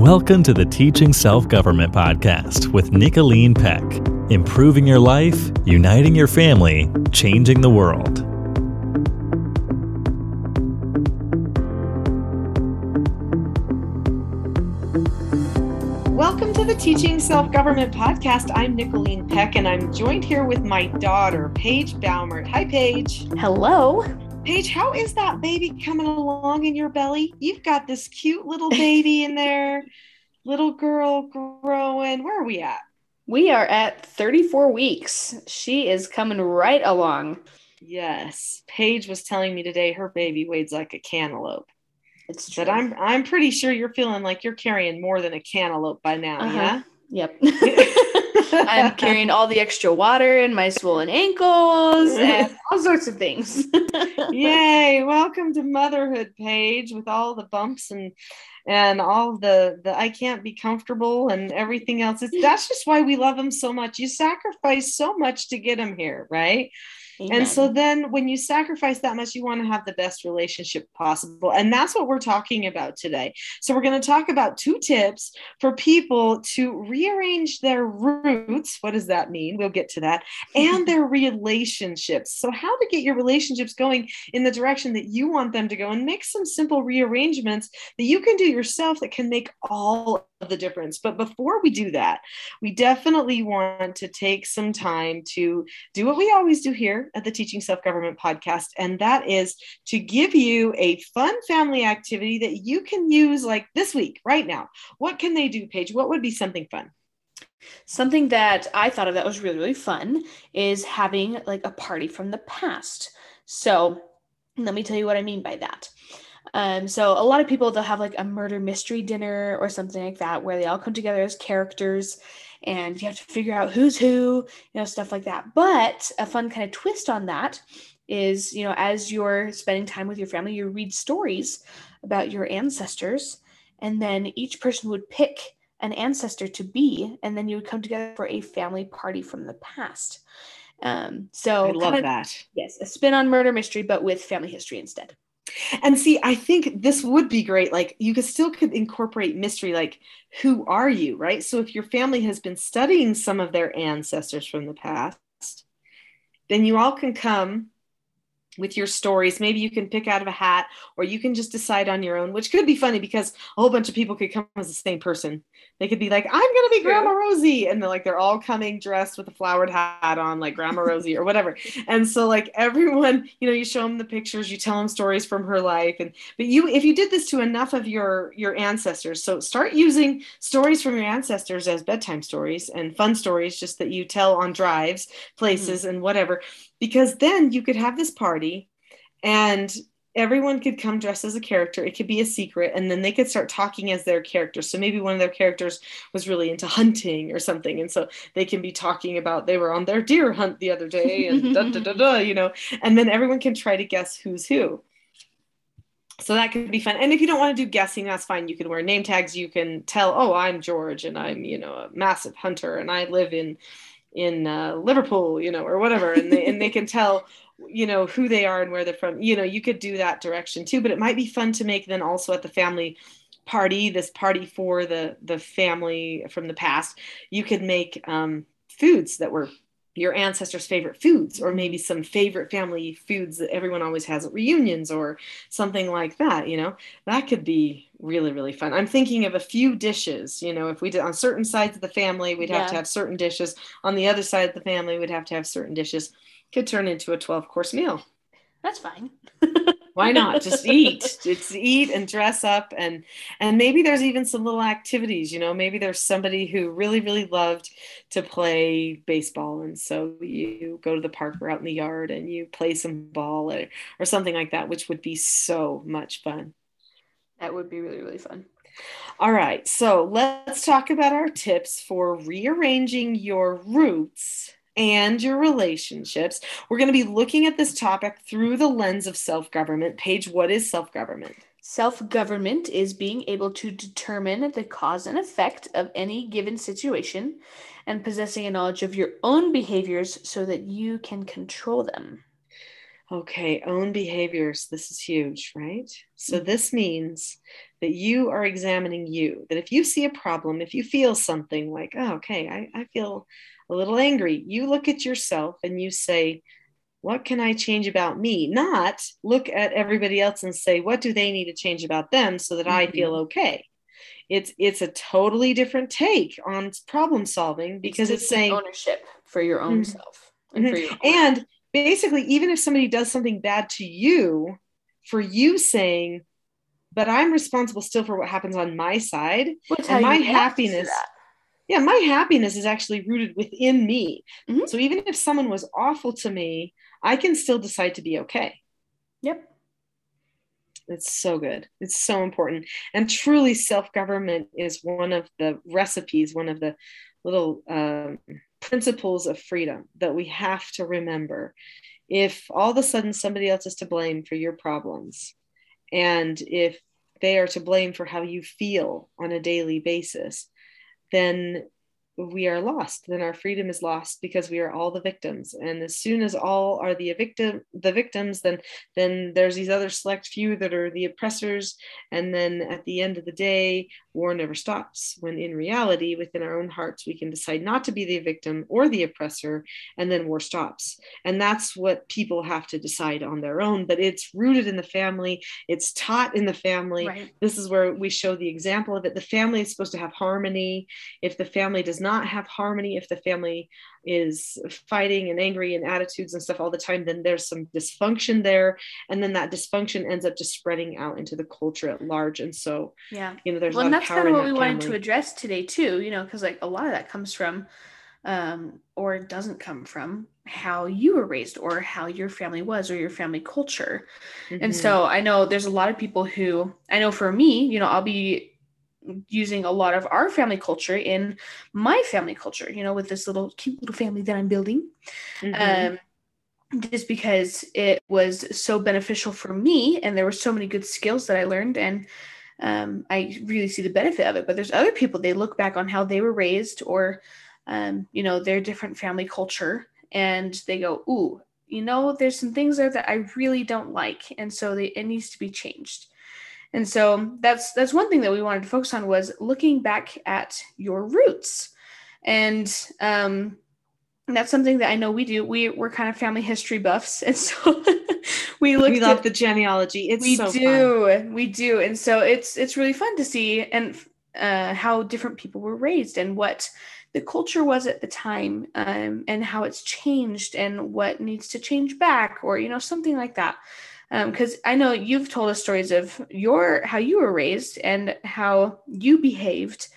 Welcome to the Teaching Self Government Podcast with Nicholeen Peck. Improving your life, uniting your family, changing the world. Welcome to the Teaching Self Government Podcast. I'm Nicholeen Peck, and I'm joined here with my daughter, Paige Baumert. Hi, Paige. Hello. Paige, how is that baby coming along in your belly? You've got this cute little baby in there, little girl growing. Where are we at? We are at 34 weeks. She is coming right along. Yes. Paige was telling me today her baby weighs like a cantaloupe. It's true. But I'm I'm pretty sure you're feeling like you're carrying more than a cantaloupe by now, Uh-huh. Yep. I'm carrying all the extra water in my swollen ankles and all sorts of things. Yay. Welcome to motherhood, Paige, with all the bumps and and all the the I can't be comfortable and everything else. It's, that's just why we love them so much. You sacrifice so much to get them here, right? And so then when you sacrifice that much, you want to have the best relationship possible. And that's what we're talking about today. So we're going to talk about two tips for people to rearrange their roots. What does that mean? We'll get to that. And their relationships. So how to get your relationships going in the direction that you want them to go and make some simple rearrangements that you can do yourself that can make all the difference. But before we do that, we definitely want to take some time to do what we always do here at the Teaching Self Government podcast, and that is to give you a fun family activity that you can use like this week, right now. What can they do, Paige? What would be something fun? Something that I thought of that was really, really fun is having like a party from the past. So let me tell you what I mean by that. Um, so a lot of people they'll have like a murder mystery dinner or something like that where they all come together as characters and you have to figure out who's who, you know, stuff like that. But a fun kind of twist on that is, you know, as you're spending time with your family, you read stories about your ancestors, and then each person would pick an ancestor to be, and then you would come together for a family party from the past. Um, so I love kinda- that. Yes, a spin on murder mystery, but with family history instead. And see, I think this would be great. Like you could still could incorporate mystery, like who are you, right? So if your family has been studying some of their ancestors from the past, then you all can come with your stories. Maybe you can pick out of a hat, or you can just decide on your own, which could be funny because a whole bunch of people could come as the same person. They could be like, I'm gonna be Grandma Rosie, and they're like they're all coming dressed with a flowered hat on, like Grandma Rosie or whatever. And so like everyone, you know, you show them the pictures, you tell them stories from her life, and but you if you did this to enough of your your ancestors, so start using stories from your ancestors as bedtime stories and fun stories, just that you tell on drives, mm-hmm. places, and whatever, because then you could have this party and everyone could come dressed as a character. It could be a secret and then they could start talking as their character so maybe one of their characters was really into hunting or something and so they can be talking about they were on their deer hunt the other day and da, da, da, da, you know and then everyone can try to guess who's who. So that could be fun. And if you don't want to do guessing that's fine. You can wear name tags. You can tell oh i'm george and i'm you know a massive hunter and i live in in uh, liverpool you know or whatever. And they, and they can tell you know who they are and where they're from. You know you could do that direction too but it might be fun to make then also at the family party this party for the the family from the past. You could make um, foods that were your ancestors favorite foods or maybe some favorite family foods that everyone always has at reunions or something like that you know? That could be really really fun. I'm thinking of a few dishes you know if we did on certain sides of the family we'd have to have certain dishes. On the other side of the family we'd have to have certain dishes could turn into a 12 course meal. That's fine. why not? Just eat. Just eat and dress up and and maybe there's even some little activities you know maybe there's somebody who really really loved to play baseball. And so you go to the park or out in the yard and you play some ball or, or something like that which would be so much fun. That would be really, really fun. all right. So let's talk about our tips for rearranging your roots and your relationships. We're going to be looking at this topic through the lens of self government. Paige, what is self government? Self government is being able to determine the cause and effect of any given situation and possessing a knowledge of your own behaviors so that you can control them. Okay, own behaviors. This is huge, right? So, Mhm. this means that you are examining you. That if you see a problem, if you feel something like, oh, okay, I, I feel a little angry, you look at yourself and you say, what can I change about me? Not look at everybody else and say, what do they need to change about them so that I feel okay? It's it's a totally different take on problem solving because it's, taking saying ownership for your own Mhm. self and for Mhm. your own- and basically even if somebody does something bad to you for you saying but i'm responsible still for what happens on my side What's and my you react to happiness yeah my happiness is actually rooted within me. Mhm. so even if someone was awful to me i can still decide to be okay. Yep. it's so good. It's so important. And truly self-government is one of the recipes one of the little um, principles of freedom that we have to remember. If all of a sudden somebody else is to blame for your problems and if they are to blame for how you feel on a daily basis then we are lost then our freedom is lost because we are all the victims. And as soon as all are the victim the victims then then there's these other select few that are the oppressors. And then at the end of the day war never stops when in reality within our own hearts we can decide not to be the victim or the oppressor and then war stops. And that's what people have to decide on their own but it's rooted in the family it's taught in the family. Right. this is where we show the example of it the family is supposed to have harmony. If the family does not have harmony if the family is fighting and angry and attitudes and stuff all the time then there's some dysfunction there and then that dysfunction ends up just spreading out into the culture at large and so Yeah. you know there's well, a and that's of power kind of what we wanted to address today too. You know, because like a lot of that comes from, um, or doesn't come from how you were raised or how your family was or your family culture. And Mhm. so I know there's a lot of people who I know for me, you know, I'll be using a lot of our family culture in my family culture, you know, with this little cute little family that I'm building. Mhm. Um, just because it was so beneficial for me and there were so many good skills that I learned and um, I really see the benefit of it. But there's other people, they look back on how they were raised or, um, you know, their different family culture and they go, ooh, you know, there's some things there that I really don't like. And so they, it needs to be changed. And so that's that's one thing that we wanted to focus on was looking back at your roots. And um, that's something that I know we do. We we're kind of family history buffs, and so we look. we love the genealogy it's we so fun. do, we do, and so it's it's really fun to see and uh, how different people were raised and what the culture was at the time, um, and how it's changed and what needs to change back, or you know something like that. Because I know you've told us stories of your how you were raised and how you behaved,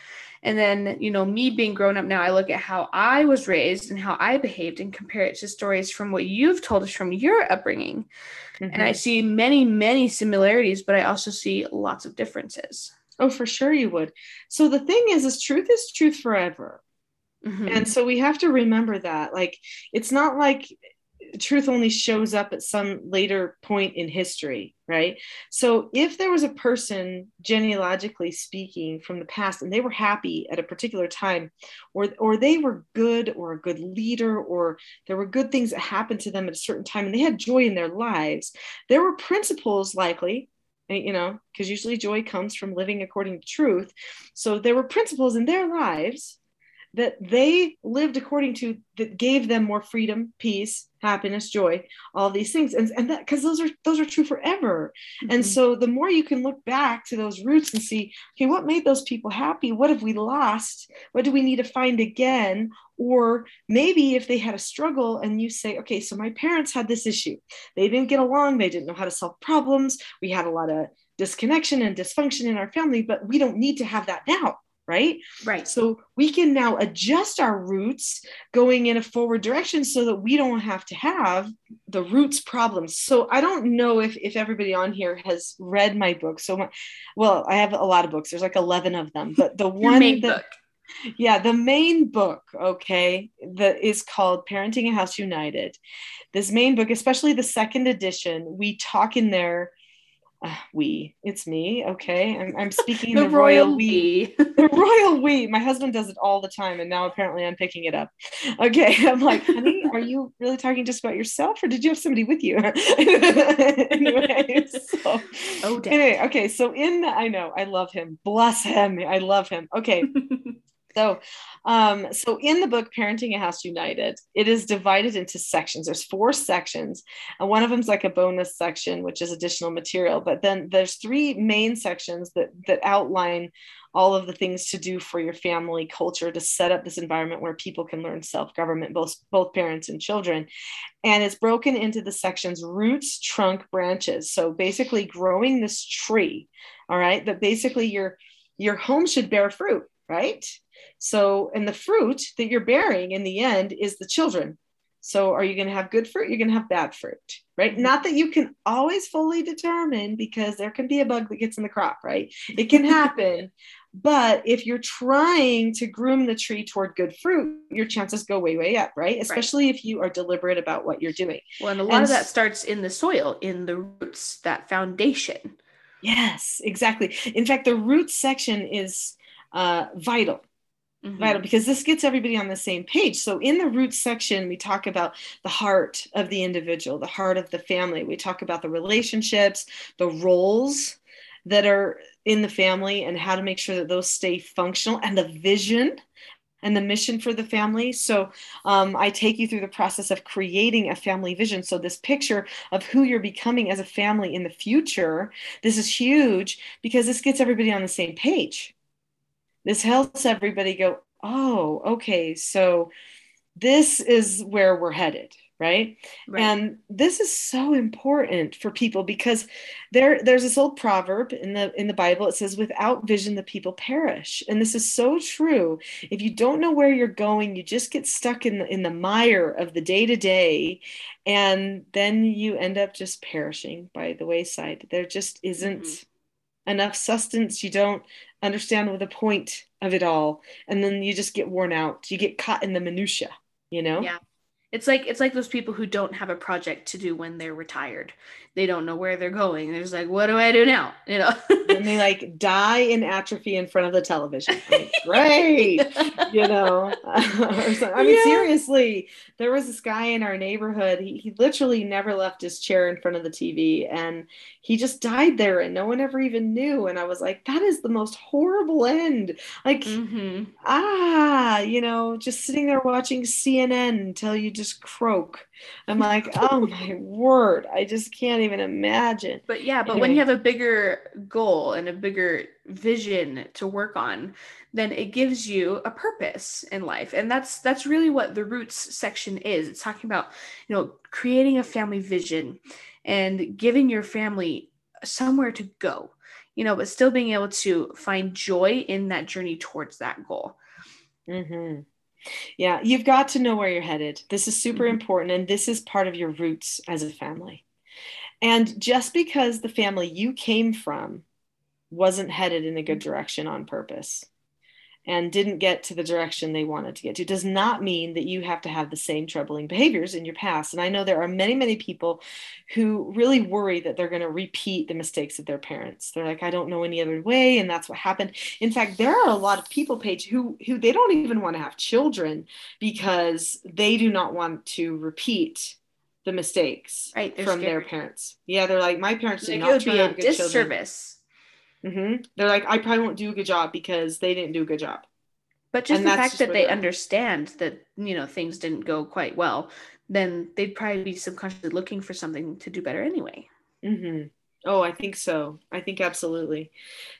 and then, you know, me being grown up now, I look at how I was raised and how I behaved and compare it to stories from what you've told us from your upbringing. And I Mhm. see many, many similarities, but I also see lots of differences. oh for sure you would so the thing is is truth is truth forever Mhm. and so we have to remember that like it's not like truth only shows up at some later point in history right? So if there was a person genealogically speaking from the past and they were happy at a particular time or or they were good or a good leader or there were good things that happened to them at a certain time and they had joy in their lives there were principles likely eh, you know because usually joy comes from living according to truth. So there were principles in their lives that they lived according to that gave them more freedom peace happiness joy all these things. And, and that because those are those are true forever. And Mhm. so the more you can look back to those roots and see okay what made those people happy? What have we lost? What do we need to find again? Or maybe if they had a struggle and you say okay so my parents had this issue. They didn't get along. They didn't know how to solve problems. We had a lot of disconnection and dysfunction in our family but we don't need to have that now right right. so we can now adjust our roots going in a forward direction so that we don't have to have the roots problems. So I don't know if, if everybody on here has read my book. So, my, well, I have a lot of books. There's like 11 of them, but the one that, book. yeah, the main book, okay, that is called Parenting a House United. This main book, especially the second edition, we talk in there uh, we. It's me. Okay. I'm, I'm speaking the, the, royal, royal we. the royal we. My husband does it all the time. And now apparently I'm picking it up. Okay. I'm like, honey, are you really talking just about yourself or did you have somebody with you? anyway, so, Oh, anyway, okay. So in the, I know, I love him. Bless him. I love him. Okay. So, um, so in the book Parenting a House United, it is divided into sections. There's four sections, and one of them's like a bonus section, which is additional material. But then there's three main sections that that outline all of the things to do for your family culture to set up this environment where people can learn self-government, both both parents and children. And it's broken into the sections roots, trunk, branches. So basically growing this tree. All right. That basically your your home should bear fruit, right? So, and the fruit that you're bearing in the end is the children. So, are you going to have good fruit? You're going to have bad fruit, right? Not that you can always fully determine because there can be a bug that gets in the crop, right? It can happen. but if you're trying to groom the tree toward good fruit, your chances go way, way up, right? Especially if you are deliberate about what you're doing. Well, and a lot And of that starts in the soil, in the roots, that foundation. Yes, exactly. In fact, the root section is uh, vital. Mhm. vital because this gets everybody on the same page. So in the root section, we talk about the heart of the individual, the heart of the family. We talk about the relationships, the roles that are in the family and how to make sure that those stay functional and the vision and the mission for the family. So um, I take you through the process of creating a family vision. So this picture of who you're becoming as a family in the future, this is huge because this gets everybody on the same page this helps everybody go oh okay so this is where we're headed right, Right. and this is so important for people because there there's this old proverb in the in the bible it says without vision the people perish and this is so true if you don't know where you're going you just get stuck in the in the mire of the day to day and then you end up just perishing by the wayside there just isn't Mhm. Enough sustenance you don't understand what the point of it all and then you just get worn out you get caught in the minutia you know Yeah. It's like it's like those people who don't have a project to do when they're retired. They don't know where they're going. They're just like, what do I do now? You know. and they like die in atrophy in front of the television Like, great you know i mean Yeah. seriously there was this guy in our neighborhood he, he literally never left his chair in front of the tv and he just died there and no one ever even knew and i was like that is the most horrible end like hmm ah, you know, just sitting there watching CNN until you just croak. I'm like, oh my word, I just can't even imagine. But yeah, but when you have a bigger goal and a bigger vision to work on, then it gives you a purpose in life. And that's that's really what the roots section is. It's talking about, you know, creating a family vision and giving your family somewhere to go. You know, but still being able to find joy in that journey towards that goal. hmm Yeah, you've got to know where you're headed. This is super Mhm. important, and this is part of your roots as a family. And just because the family you came from wasn't headed in a good direction on purpose and didn't get to the direction they wanted to get to does not mean that you have to have the same troubling behaviors in your past. And I know there are many, many people who really worry that they're going to repeat the mistakes of their parents. They're like, I don't know any other way, and that's what happened. In fact, there are a lot of people, Paige, who who they don't even want to have children because they do not want to repeat the mistakes Right, from their parents. Yeah, they're like, my parents did Like, not it would be a good children. Disservice. hmm They're like, I probably won't do a good job because they didn't do a good job. But just And the fact just that they understand that you know things didn't go quite well, then they'd probably be subconsciously looking for something to do better anyway. hmm Oh, I think so. I think absolutely.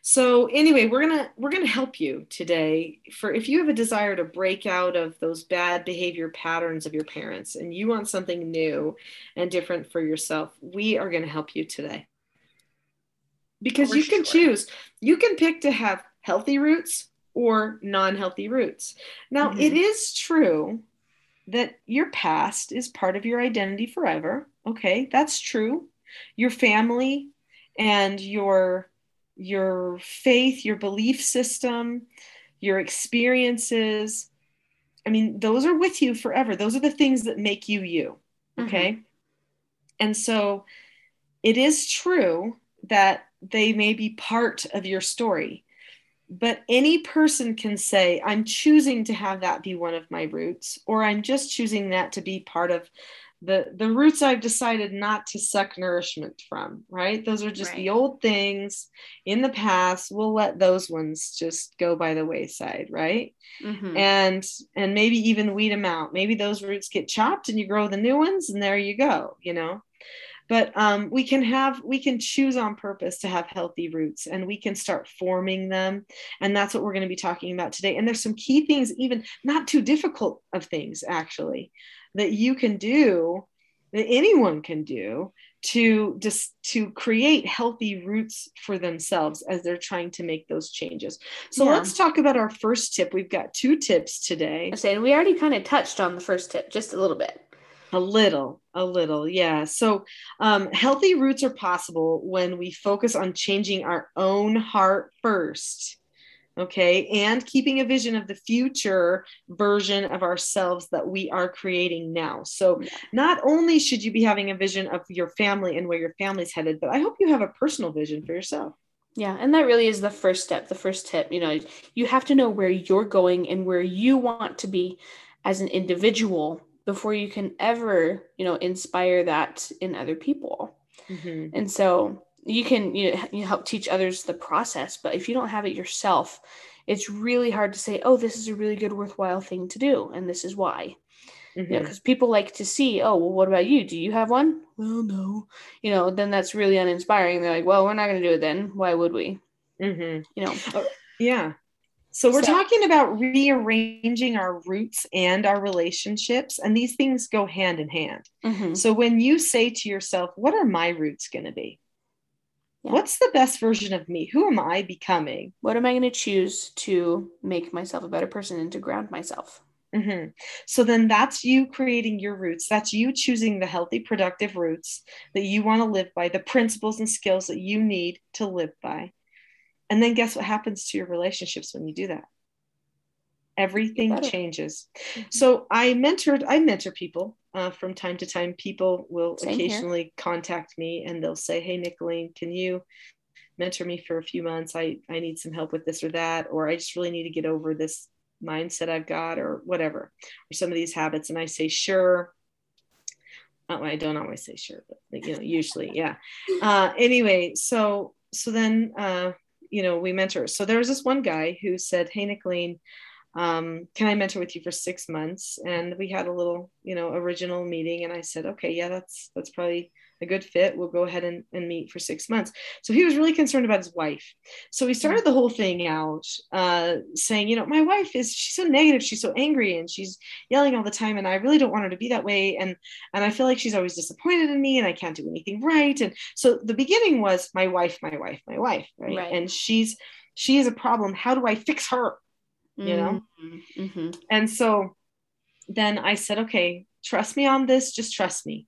So anyway, we're gonna we're gonna help you today for if you have a desire to break out of those bad behavior patterns of your parents and you want something new and different for yourself, we are gonna help you today. Because For you can sure. choose. You can pick to have healthy roots or non-healthy roots. Now, Mhm. it is true that your past is part of your identity forever. Okay, that's true. Your family and your your faith, your belief system, your experiences, I mean, those are with you forever. Those are the things that make you you. Okay? And so it is true that they may be part of your story. But any person can say i'm choosing to have that be one of my roots or i'm just choosing that to be part of the the roots i've decided not to suck nourishment from right? Those are just right. the old things in the past. We'll let those ones just go by the wayside right? Mm-hmm. and and maybe even weed them out. Maybe those roots get chopped and you grow the new ones and there you go you know but um, we can have we can choose on purpose to have healthy roots and we can start forming them. And that's what we're going to be talking about today. And there's some key things even not too difficult of things actually that you can do that anyone can do to just to create healthy roots for themselves as they're trying to make those changes. So yeah. let's talk about our first tip. We've got two tips today. I say we already kind of touched on the first tip just a little bit a little, a little, yeah. So, um, healthy roots are possible when we focus on changing our own heart first, okay, and keeping a vision of the future version of ourselves that we are creating now. So, not only should you be having a vision of your family and where your family's headed, but I hope you have a personal vision for yourself. Yeah, and that really is the first step, the first tip. You know, you have to know where you're going and where you want to be as an individual before you can ever you know inspire that in other people. Mm-hmm. and so you can you, know, you help teach others the process but if you don't have it yourself it's really hard to say oh this is a really good worthwhile thing to do and this is why. Mm-hmm. you know because mm-hmm. people like to see oh well what about you? Do you have one? Well no. You know then that's really uninspiring. They're like well we're not going to do it then. Why would we? Mm-hmm. you know? Oh, yeah so we're so, talking about rearranging our roots and our relationships, and these things go hand in hand. Mm-hmm. So when you say to yourself, "What are my roots going to be? Yeah. What's the best version of me? Who am I becoming? What am I going to choose to make myself a better person and to ground myself?" Mm-hmm. So then that's you creating your roots. That's you choosing the healthy, productive roots that you want to live by, the principles and skills that you need to live by. And then guess what happens to your relationships when you do that? Everything changes. Mm-hmm. So I mentored, I mentor people uh, from time to time. People will Same occasionally here. contact me and they'll say, Hey, Nicholeen, can you mentor me for a few months? I, I need some help with this or that, or I just really need to get over this mindset I've got, or whatever, or some of these habits. And I say, Sure. Oh, I don't always say sure, but you know, usually, yeah. Uh, anyway, so so then uh, you know, we mentor. So there was this one guy who said, Hey, Nicholeen, um, can I mentor with you for six months? And we had a little, you know, original meeting. And I said, okay, yeah, that's, that's probably a good fit. We'll go ahead and, and meet for six months. So he was really concerned about his wife. So we started the whole thing out uh, saying, you know, my wife is, she's so negative. She's so angry and she's yelling all the time. And I really don't want her to be that way. And, and I feel like she's always disappointed in me and I can't do anything right. And so the beginning was my wife, my wife, my wife. Right. right. And she's, she is a problem. How do I fix her? You know? Mm-hmm. mm-hmm. And so then I said, okay, trust me on this. Just trust me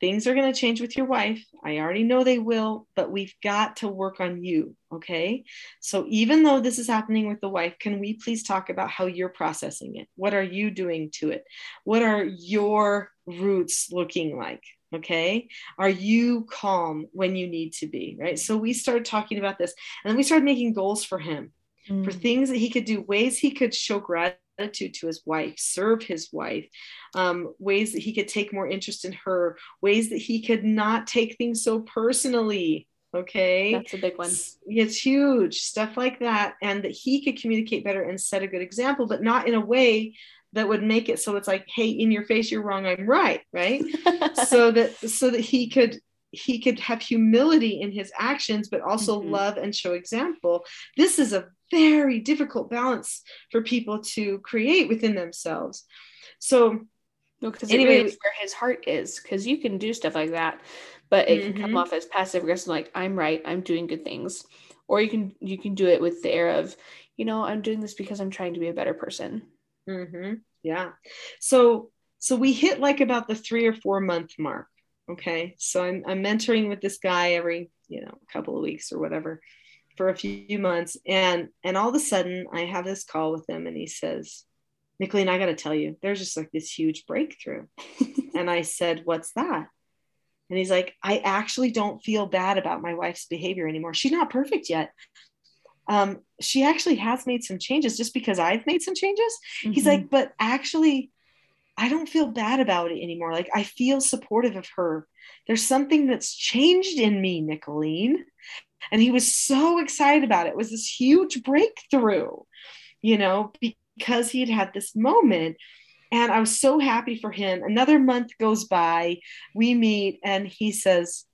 things are going to change with your wife. I already know they will, but we've got to work on you. Okay. So even though this is happening with the wife, can we please talk about how you're processing it? What are you doing to it? What are your roots looking like? Okay. Are you calm when you need to be? Right. So we started talking about this and then we started making goals for him. Mm. For things that he could do, ways he could show gratitude gratitude to his wife, serve his wife, um, ways that he could take more interest in her, ways that he could not take things so personally. Okay. That's a big one. It's huge. Stuff like that. And that he could communicate better and set a good example, but not in a way that would make it so it's like, hey, in your face, you're wrong, I'm right. Right. so that so that he could he could have humility in his actions, but also mm-hmm. love and show example. This is a very difficult balance for people to create within themselves. So, because anyway, really where his heart is, because you can do stuff like that, but it mm-hmm. can come mm-hmm. off as passive aggressive, like I'm right, I'm doing good things, or you can you can do it with the air of, you know, I'm doing this because I'm trying to be a better person. Mm-hmm. Yeah. So so we hit like about the three or four month mark Okay. So I'm, I'm mentoring with this guy every, you know, couple of weeks or whatever for a few months. And, and all of a sudden I have this call with him and he says, Nicholeen, I got to tell you, there's just like this huge breakthrough. and I said, what's that? And he's like, I actually don't feel bad about my wife's behavior anymore. She's not perfect yet. Um, she actually has made some changes just because I've made some changes. Mm-hmm. He's like, but actually, I don't feel bad about it anymore. Like I feel supportive of her. There's something that's changed in me, Nicholeen. And he was so excited about it. It was this huge breakthrough, you know, because he had had this moment. And I was so happy for him. Another month goes by, we meet, and he says,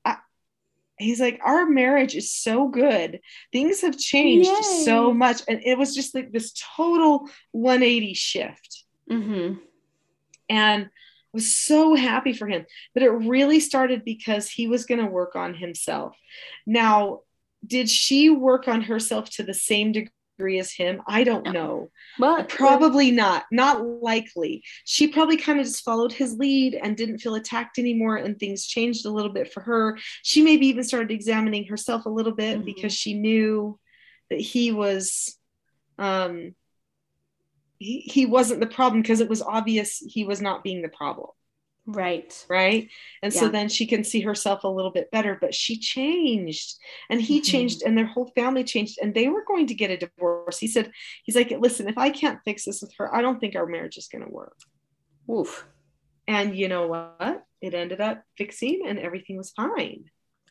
he's like our marriage is so good things have changed Yay. so much and it was just like this total 180 shift mm-hmm. and I was so happy for him but it really started because he was going to work on himself now did she work on herself to the same degree as him? I don't know. But probably not. Not likely. She probably kind of just followed his lead and didn't feel attacked anymore and things changed a little bit for her. She maybe even started examining herself a little bit mm-hmm. because she knew that he was um he, he wasn't the problem because it was obvious he was not being the problem Right. Right. And yeah. so then she can see herself a little bit better, but she changed and he mm-hmm. changed and their whole family changed and they were going to get a divorce. He said, he's like, listen, if I can't fix this with her, I don't think our marriage is going to work. Oof. And you know what? It ended up fixing and everything was fine.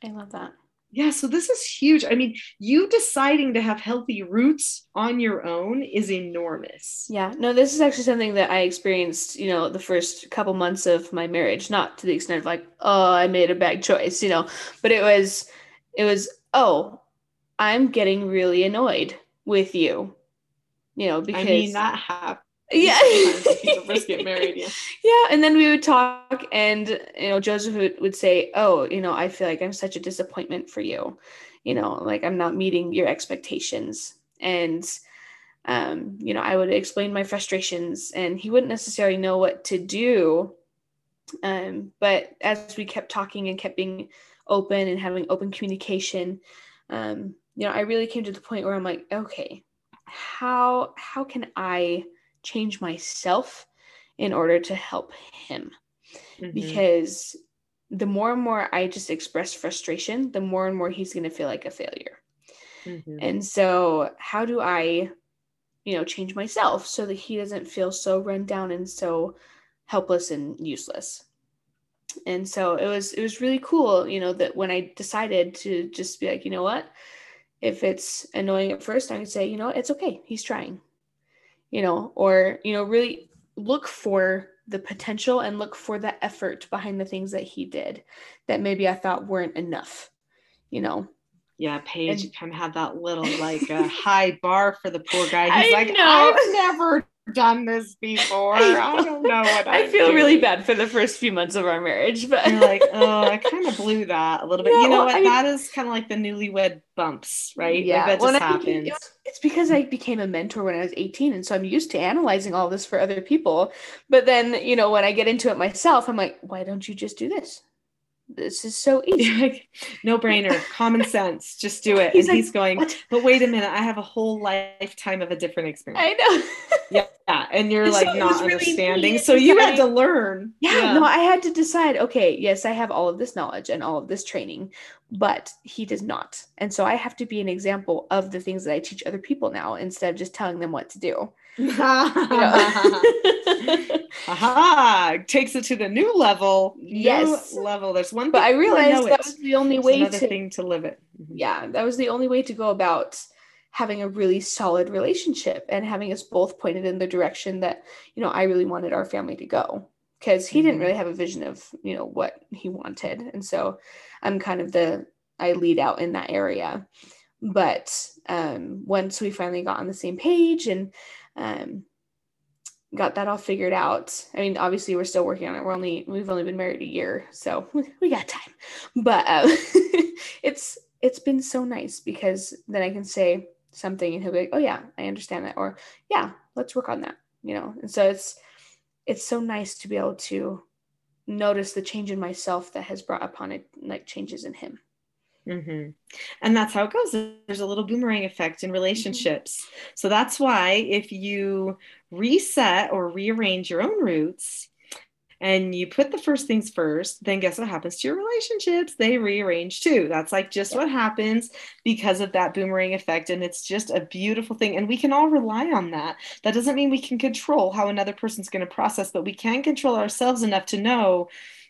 I love that yeah so this is huge. I mean you deciding to have healthy roots on your own is enormous. Yeah no this is actually something that i experienced you know the first couple months of my marriage not to the extent of like oh i made a bad choice you know but it was it was oh i'm getting really annoyed with you you know because i mean that happened yeah. Get married yeah. Yeah and then we would talk and you know joseph would, would say oh you know i feel like i'm such a disappointment for you. You know like i'm not meeting your expectations. And um you know i would explain my frustrations and he wouldn't necessarily know what to do. Um but as we kept talking and kept being open and having open communication um you know i really came to the point where i'm like okay how how can i change myself in order to help him mm-hmm. because the more and more I just express frustration, the more and more he's going to feel like a failure. Mm-hmm. And so, how do I, you know, change myself so that he doesn't feel so run down and so helpless and useless? And so it was it was really cool, you know, that when I decided to just be like, you know what, if it's annoying at first, I can say, you know, it's okay. He's trying you know, or, you know, really look for the potential and look for the effort behind the things that he did that maybe I thought weren't enough, you know. Yeah, Paige and, kind of had that little like a high bar for the poor guy. He's I like, know. I've never done this before. I, I don't know what I, I feel really bad for the first few months of our marriage, but you're like, oh, I kind of blew that a little bit. Yeah, you know what? I mean, that is kind of like the newlywed bumps, right? Yeah, like that just happens. it's because I became a mentor when I was 18, and so I'm used to analyzing all this for other people. But then, you know, when I get into it myself, I'm like, why don't you just do this? this is so easy. Like, no brainer, common sense. Just do it. He's and like, he's going, what? but wait a minute, I have a whole lifetime of a different experience. I know. yeah. Yeah. And you're like so not understanding. so you had to learn. Yeah, yeah. No, I had to decide, okay, yes, I have all of this knowledge and all of this training, but he does not. And so I have to be an example of the things that I teach other people now instead of just telling them what to do. Aha! Takes it to the new level. Yes, new level. There's one, but I realized that was the only way to thing to live it. Mm-hmm. Yeah, that was the only way to go about having a really solid relationship and having us both pointed in the direction that you know I really wanted our family to go because he mm-hmm. didn't really have a vision of you know what he wanted, and so I'm kind of the I lead out in that area. But um, once we finally got on the same page and um, got that all figured out. I mean, obviously we're still working on it. We're only we've only been married a year, so we got time. But uh, it's it's been so nice because then I can say something and he'll be like, "Oh yeah, I understand that," or "Yeah, let's work on that." You know, and so it's it's so nice to be able to notice the change in myself that has brought upon it like changes in him. Mm-hmm. And that's how it goes. There's a little boomerang effect in relationships. Mm-hmm. So that's why if you reset or rearrange your own roots and you put the first things first, then guess what happens to your relationships? They rearrange too. That's like just what happens because of that boomerang effect. And it's just a beautiful thing. And we can all rely on that. That doesn't mean we can control how another person's going to process, but we can control ourselves enough to know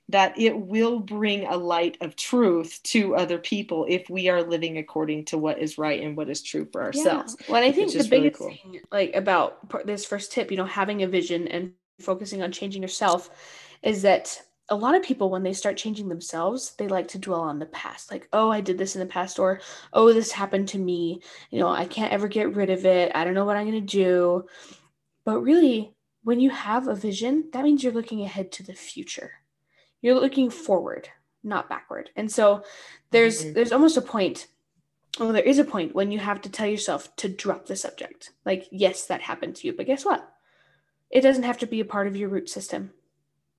that it will bring a light of truth to other people if we are living according to what is right and what is true for ourselves. Yeah. Well, I think the biggest really cool. thing, like about this first tip, you know, having a vision and focusing on changing yourself, is that a lot of people when they start changing themselves they like to dwell on the past. Like oh i did this in the past or oh this happened to me. You know i can't ever get rid of it. I don't know what i'm going to do. But really when you have a vision that means you're looking ahead to the future. You're looking forward not backward. And so there's mm-hmm. there's almost a point well there is a point when you have to tell yourself to drop the subject. Like yes that happened to you but guess what? It doesn't have to be a part of your root system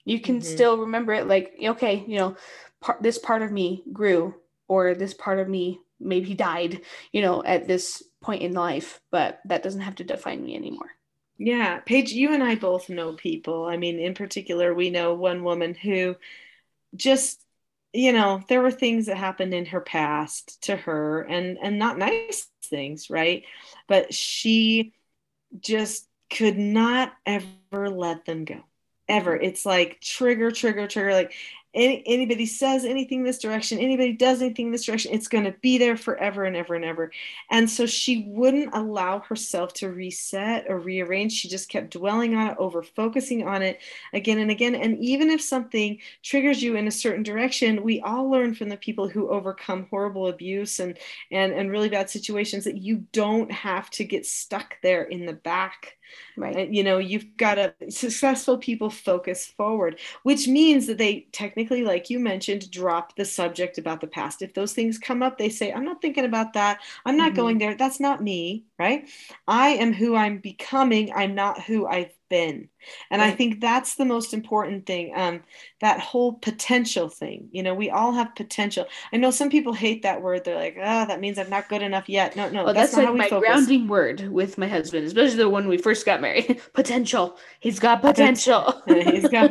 you can mm-hmm. still remember it like okay you know part this part of me grew or this part of me maybe died you know at this point in life but that doesn't have to define me anymore yeah, Paige, you and I both know people. I mean, in particular, we know one woman who just, you know, there were things that happened in her past to her and and not nice things, right? But she just could not ever let them go. Ever. It's like trigger, trigger, trigger. Like any, anybody says anything this direction, anybody does anything this direction, it's going to be there forever and ever and ever. And so she wouldn't allow herself to reset or rearrange. She just kept dwelling on it, over focusing on it again and again. And even if something triggers you in a certain direction, we all learn from the people who overcome horrible abuse and and and really bad situations that you don't have to get stuck there in the back Right. You know, you've got to successful people focus forward, which means that they technically, like you mentioned, drop the subject about the past. If those things come up, they say, I'm not thinking about that. I'm not mm-hmm. going there. That's not me. Right. I am who I'm becoming. I'm not who I've been and right. i think that's the most important thing um, that whole potential thing you know we all have potential i know some people hate that word they're like ah oh, that means i'm not good enough yet no no well, that's, that's like my focus. grounding word with my husband especially the one we first got married potential he's got potential he's got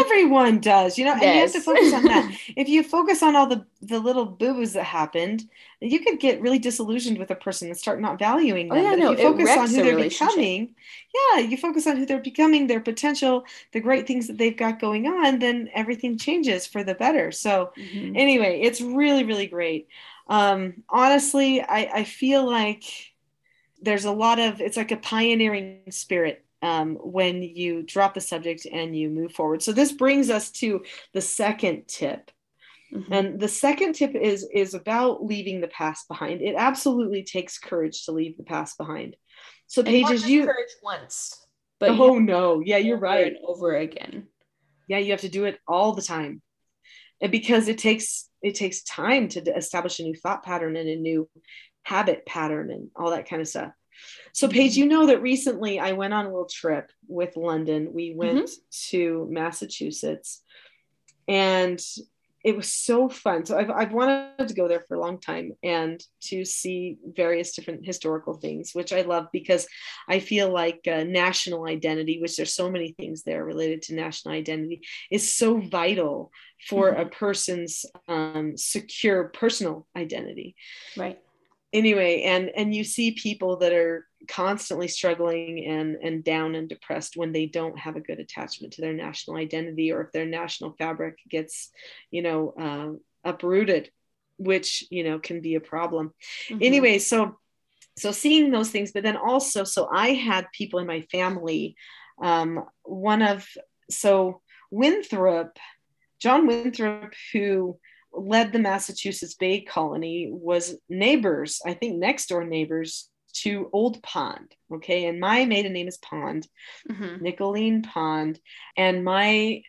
everyone does you know and yes. you have to focus on that if you focus on all the the little boo-boos that happened you could get really disillusioned with a person and start not valuing oh, them. Oh, yeah, no, if you focus on who they're becoming, yeah, you focus on who they're becoming, their potential, the great things that they've got going on, then everything changes for the better. So, mm-hmm. anyway, it's really, really great. Um, honestly, I, I feel like there's a lot of it's like a pioneering spirit um, when you drop the subject and you move forward. So this brings us to the second tip, Mm-hmm. And the second tip is is about leaving the past behind. It absolutely takes courage to leave the past behind. So pages you courage once, but oh no, yeah, you're right. And over again. Yeah, you have to do it all the time, and because it takes it takes time to establish a new thought pattern and a new habit pattern and all that kind of stuff. So, Paige, mm-hmm. you know that recently I went on a little trip with London. We went mm-hmm. to Massachusetts, and it was so fun. So I've, I've wanted to go there for a long time and to see various different historical things, which I love because I feel like uh, national identity, which there's so many things there related to national identity, is so vital for mm-hmm. a person's um, secure personal identity. Right. Anyway, and and you see people that are constantly struggling and and down and depressed when they don't have a good attachment to their national identity or if their national fabric gets you know uh, uprooted which you know can be a problem mm-hmm. anyway so so seeing those things but then also so i had people in my family um, one of so winthrop john winthrop who led the massachusetts bay colony was neighbors i think next door neighbors to Old Pond. Okay. And my maiden name is Pond, mm-hmm. Nicholeen Pond. And my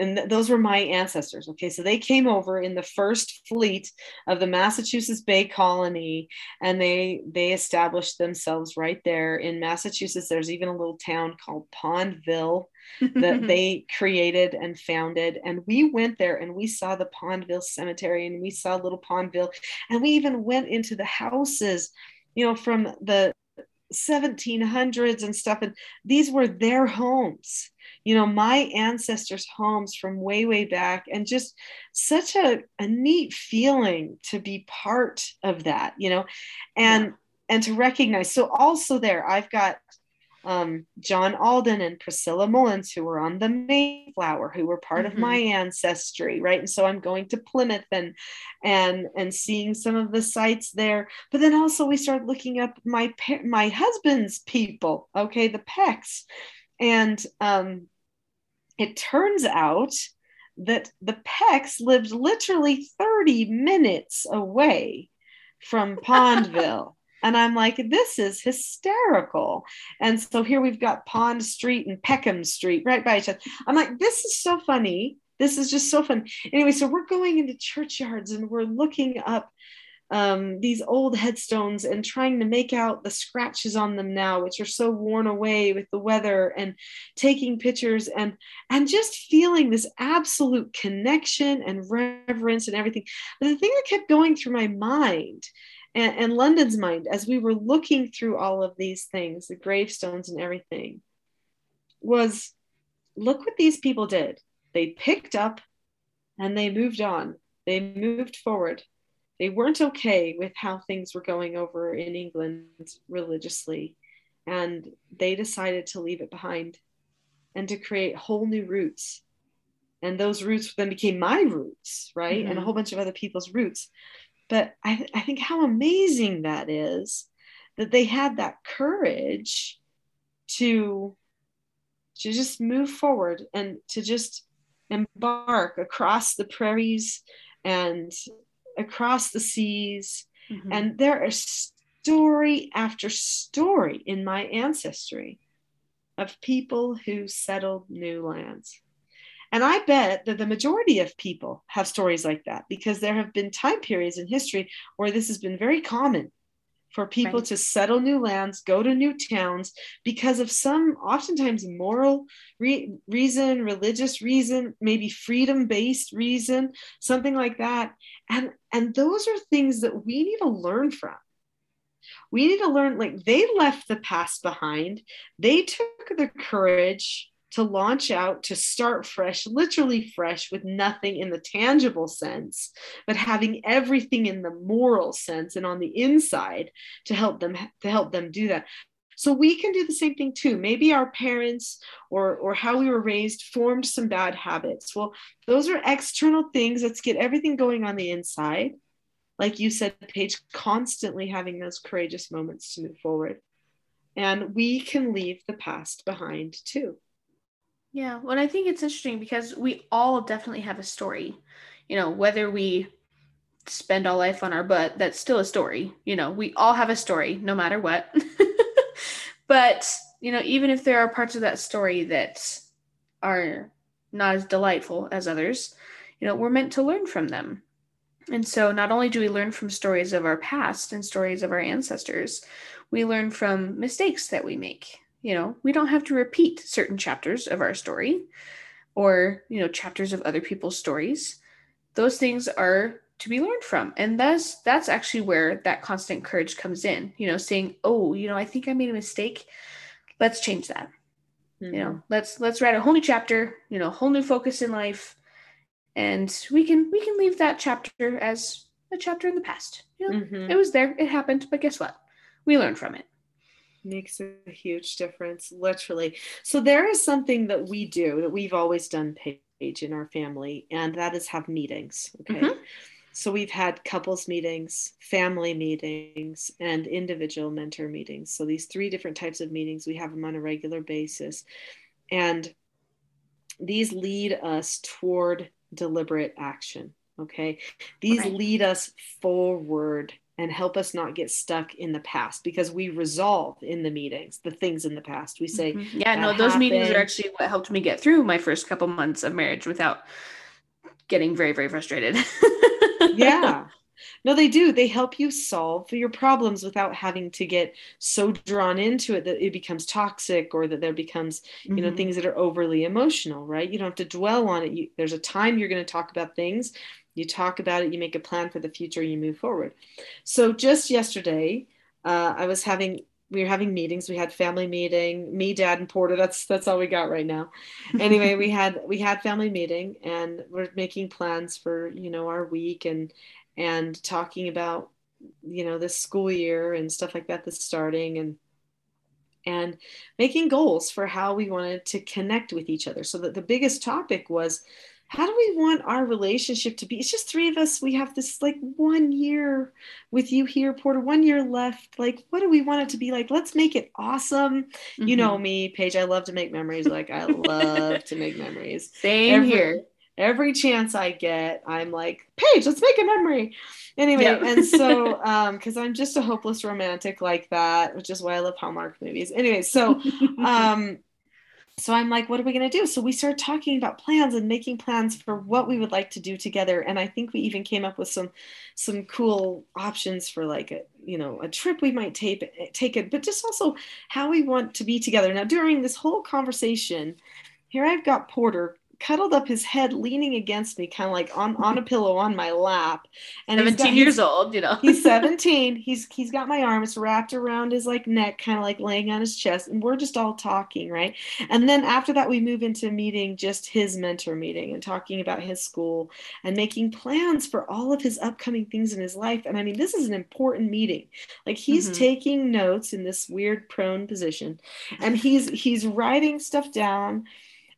and th- those were my ancestors. Okay, so they came over in the first fleet of the Massachusetts Bay Colony, and they they established themselves right there in Massachusetts. There's even a little town called Pondville that they created and founded, and we went there and we saw the Pondville Cemetery and we saw Little Pondville, and we even went into the houses you know, from the 1700s and stuff and these were their homes you know my ancestors homes from way way back and just such a, a neat feeling to be part of that you know and yeah. and to recognize so also there i've got um, John Alden and Priscilla Mullins, who were on the Mayflower, who were part mm-hmm. of my ancestry, right? And so I'm going to Plymouth and and and seeing some of the sites there. But then also we started looking up my my husband's people, okay, the Pecks, and um, it turns out that the Pecks lived literally 30 minutes away from Pondville. And I'm like, this is hysterical. And so here we've got Pond Street and Peckham Street right by each other. I'm like, this is so funny. This is just so fun. Anyway, so we're going into churchyards and we're looking up um, these old headstones and trying to make out the scratches on them now, which are so worn away with the weather, and taking pictures and and just feeling this absolute connection and reverence and everything. But the thing that kept going through my mind and, and London's mind as we were looking through all of these things, the gravestones and everything, was look what these people did. They picked up and they moved on. They moved forward. They weren't okay with how things were going over in England religiously. And they decided to leave it behind and to create whole new roots. And those roots then became my roots, right? Mm-hmm. And a mm-hmm. whole bunch of other people's roots. But I, I think how amazing that is that they had that courage to to just move forward and to just embark across the prairies and across the seas mm-hmm. and there is story after story in my ancestry of people who settled new lands and I bet that the majority of people have stories like that because there have been time periods in history where this has been very common for people right. to settle new lands, go to new towns because of some oftentimes moral re- reason, religious reason, maybe freedom based reason, something like that. And, and those are things that we need to learn from. We need to learn, like, they left the past behind, they took the courage to launch out to start fresh literally fresh with nothing in the tangible sense but having everything in the moral sense and on the inside to help them to help them do that. So we can do the same thing too. Maybe our parents or or how we were raised formed some bad habits. Well those are external things let's get everything going on the inside. Like you said paige constantly having those courageous moments to move forward. And we can leave the past behind too yeah, well, I think it's interesting because we all definitely have a story. You know, whether we spend all life on our butt, that's still a story. You know, we all have a story, no matter what. but, you know, even if there are parts of that story that are not as delightful as others, you know, we're meant to learn from them. And so not only do we learn from stories of our past and stories of our ancestors, we learn from mistakes that we make you know, we don't have to repeat certain chapters of our story or, you know, chapters of other people's stories. Those things are to be learned from. And that's that's actually where that constant courage comes in, you know, saying, "Oh, you know, I think I made a mistake. Let's change that." Mm-hmm. You know, mm-hmm. let's let's write a whole new chapter, you know, whole new focus in life. And we can we can leave that chapter as a chapter in the past. You know, mm-hmm. it was there, it happened, but guess what? We learned from it makes a huge difference literally. So there is something that we do that we've always done Paige in our family and that is have meetings okay? Mm-hmm. so we've had couples meetings family meetings and individual mentor meetings. So these three different types of meetings we have them on a regular basis. And these lead us toward deliberate action okay? These right. lead us forward and help us not get stuck in the past because we resolve in the meetings the things in the past. We say, mm-hmm. yeah, no, those happened. meetings are actually what helped me get through my first couple months of marriage without getting very, very frustrated. yeah. No, they do. They help you solve your problems without having to get so drawn into it that it becomes toxic or that there becomes, you mm-hmm. know, things that are overly emotional, right? You don't have to dwell on it. You, there's a time you're going to talk about things you talk about it, you make a plan for the future, you move forward. So just yesterday, uh, I was having we were having meetings. We had family meeting, me, dad, and Porter. That's that's all we got right now. Anyway, we had we had family meeting and we're making plans for, you know, our week and and talking about, you know, this school year and stuff like that that's starting and and making goals for how we wanted to connect with each other. So that the biggest topic was how do we want our relationship to be? It's just three of us. We have this like one year with you here, Porter, one year left. Like, what do we want it to be like? Let's make it awesome. Mm-hmm. You know mm-hmm. me, Paige, I love to make memories. Like, I love to make memories. Same every, here. Every chance I get, I'm like, Paige, let's make a memory. Anyway, yep. and so, um, because I'm just a hopeless romantic like that, which is why I love Hallmark movies. Anyway, so, um, so I'm like, what are we going to do? So we started talking about plans and making plans for what we would like to do together. And I think we even came up with some, some cool options for like a, you know, a trip we might take, eh, take it, but just also how we want to be together. Now, during this whole conversation, here I've got Porter cuddled up his head leaning against me kind of like on on a pillow on my lap. And 17 got, years old you know. He's 17 he's he's got my arms wrapped around his like neck kind of like laying on his chest and we're just all talking right? And then after that we move into meeting just his mentor meeting and talking about his school and making plans for all of his upcoming things in his life. And i mean this is an important meeting. Like he's mm-hmm. taking notes in this weird prone position and he's he's writing stuff down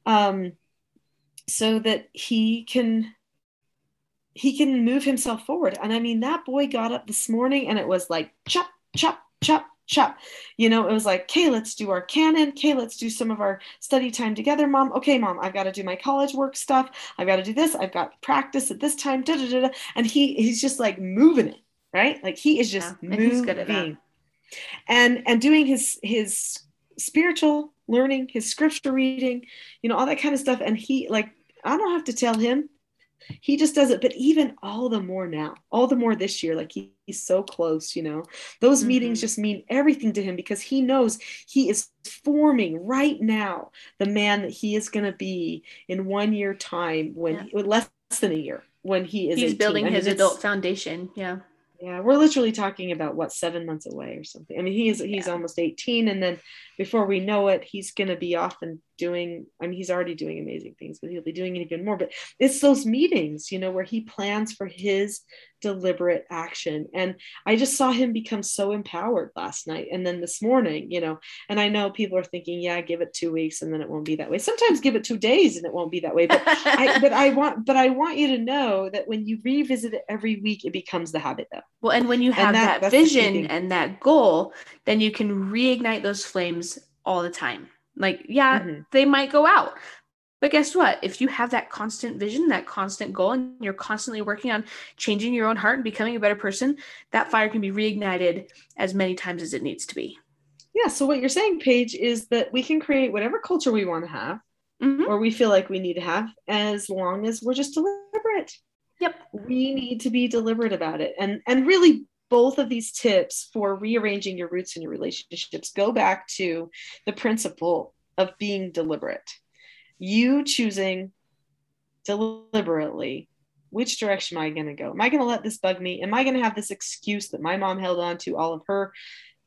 um so that he can he can move himself forward. And i mean that boy got up this morning and it was like chop chop chop chop. You know it was like okay let's do our canon. Okay let's do some of our study time together mom. Okay mom i've got to do my college work stuff. I've got to do this. I've got practice at this time. Da, da, da, da. and he he's just like moving it right? Like he is just yeah, moving. And and doing his his spiritual learning, his scripture reading, you know, all that kind of stuff. And he, like, I don't have to tell him. He just does it. But even all the more now, all the more this year, like he, he's so close, you know, those mm-hmm. meetings just mean everything to him because he knows he is forming right now the man that he is going to be in one year time when yeah. less than a year when he is he's 18. building I mean, his adult foundation. Yeah yeah we're literally talking about what seven months away or something i mean he's he's yeah. almost 18 and then before we know it he's going to be off and doing i mean he's already doing amazing things but he'll be doing even more. But it's those meetings you know where he plans for his deliberate action. And i just saw him become so empowered last night and then this morning you know. And i know people are thinking yeah give it two weeks and then it won't be that way. Sometimes give it two days and it won't be that way. But i but i want but i want you to know that when you revisit it every week it becomes the habit though. Well and when you have that, that vision and that goal then you can reignite those flames all the time like yeah mm-hmm. they might go out but guess what? If you have that constant vision, that constant goal, and you're constantly working on changing your own heart and becoming a better person, that fire can be reignited as many times as it needs to be. Yeah. So, what you're saying, Paige, is that we can create whatever culture we want to have mm-hmm. or we feel like we need to have as long as we're just deliberate. Yep. We need to be deliberate about it. And, and really, both of these tips for rearranging your roots in your relationships go back to the principle of being deliberate you choosing deliberately which direction am I going to go? Am I going to let this bug me? Am I going to have this excuse that my mom held on to all of her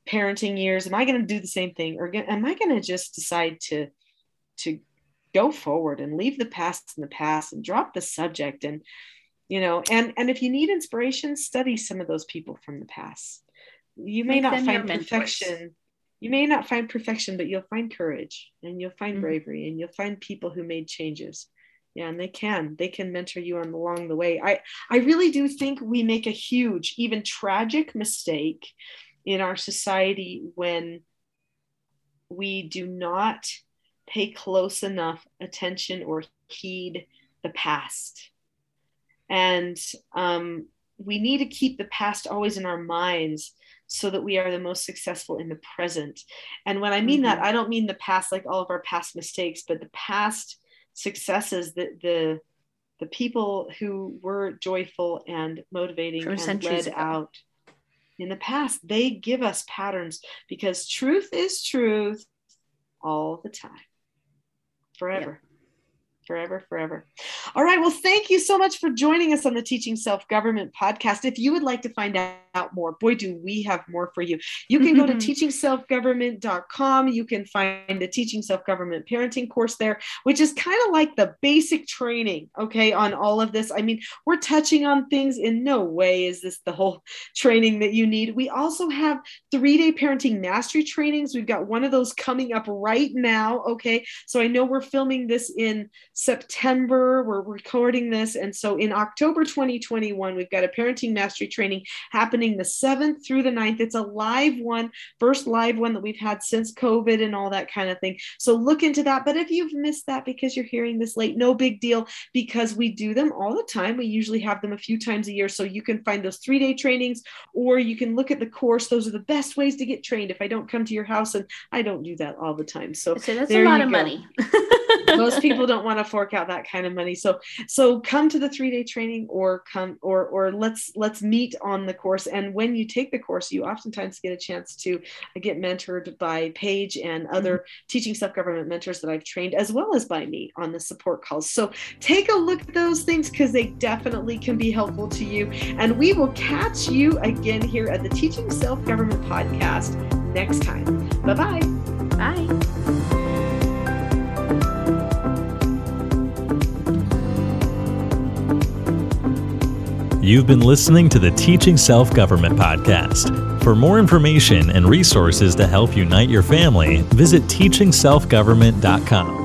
parenting years? Am I going to do the same thing, or am I going to just decide to to go forward and leave the past in the past and drop the subject? And you know, and and if you need inspiration, study some of those people from the past. You may Make not find perfection you may not find perfection, but you'll find courage and you'll find mm-hmm. bravery and you'll find people who made changes. Yeah, and they can. They can mentor you on along the way. I I really do think we make a huge, even tragic mistake in our society when we do not pay close enough attention or heed the past. And um, we need to keep the past always in our minds so that we are the most successful in the present. And when I mean mm-hmm. that, I don't mean the past like all of our past mistakes, but the past successes that the the people who were joyful and motivating From and led ago. out in the past, they give us patterns because truth is truth all the time, forever. Forever, forever. All right. Well, thank you so much for joining us on the Teaching Self Government podcast. If you would like to find out more, boy, do we have more for you. You can go to teachingselfgovernment.com. You can find the Teaching Self Government Parenting course there, which is kind of like the basic training, okay, on all of this. I mean, we're touching on things in no way is this the whole training that you need. We also have three day parenting mastery trainings. We've got one of those coming up right now, okay? So I know we're filming this in September. We're recording this. And so in October 2021, we've got a parenting mastery training happening the 7th through the 9th. It's a live one, first live one that we've had since COVID and all that kind of thing. So look into that. But if you've missed that because you're hearing this late, no big deal because we do them all the time. We usually have them a few times a year. So you can find those three day trainings or you can look at the course. Those are the best ways to get trained if I don't come to your house. And I don't do that all the time. So, so that's a lot of go. money. most people don't want to fork out that kind of money. So so come to the three day training or come or or let's let's meet on the course. And when you take the course you oftentimes get a chance to get mentored by paige and other mm-hmm. teaching self-government mentors that i've trained as well as by me on the support calls. So take a look at those things because they definitely can be helpful to you. And we will catch you again here at the teaching self-government podcast next time. Bye-bye. Bye You've been listening to the Teaching Self Government Podcast. For more information and resources to help unite your family, visit teachingselfgovernment.com.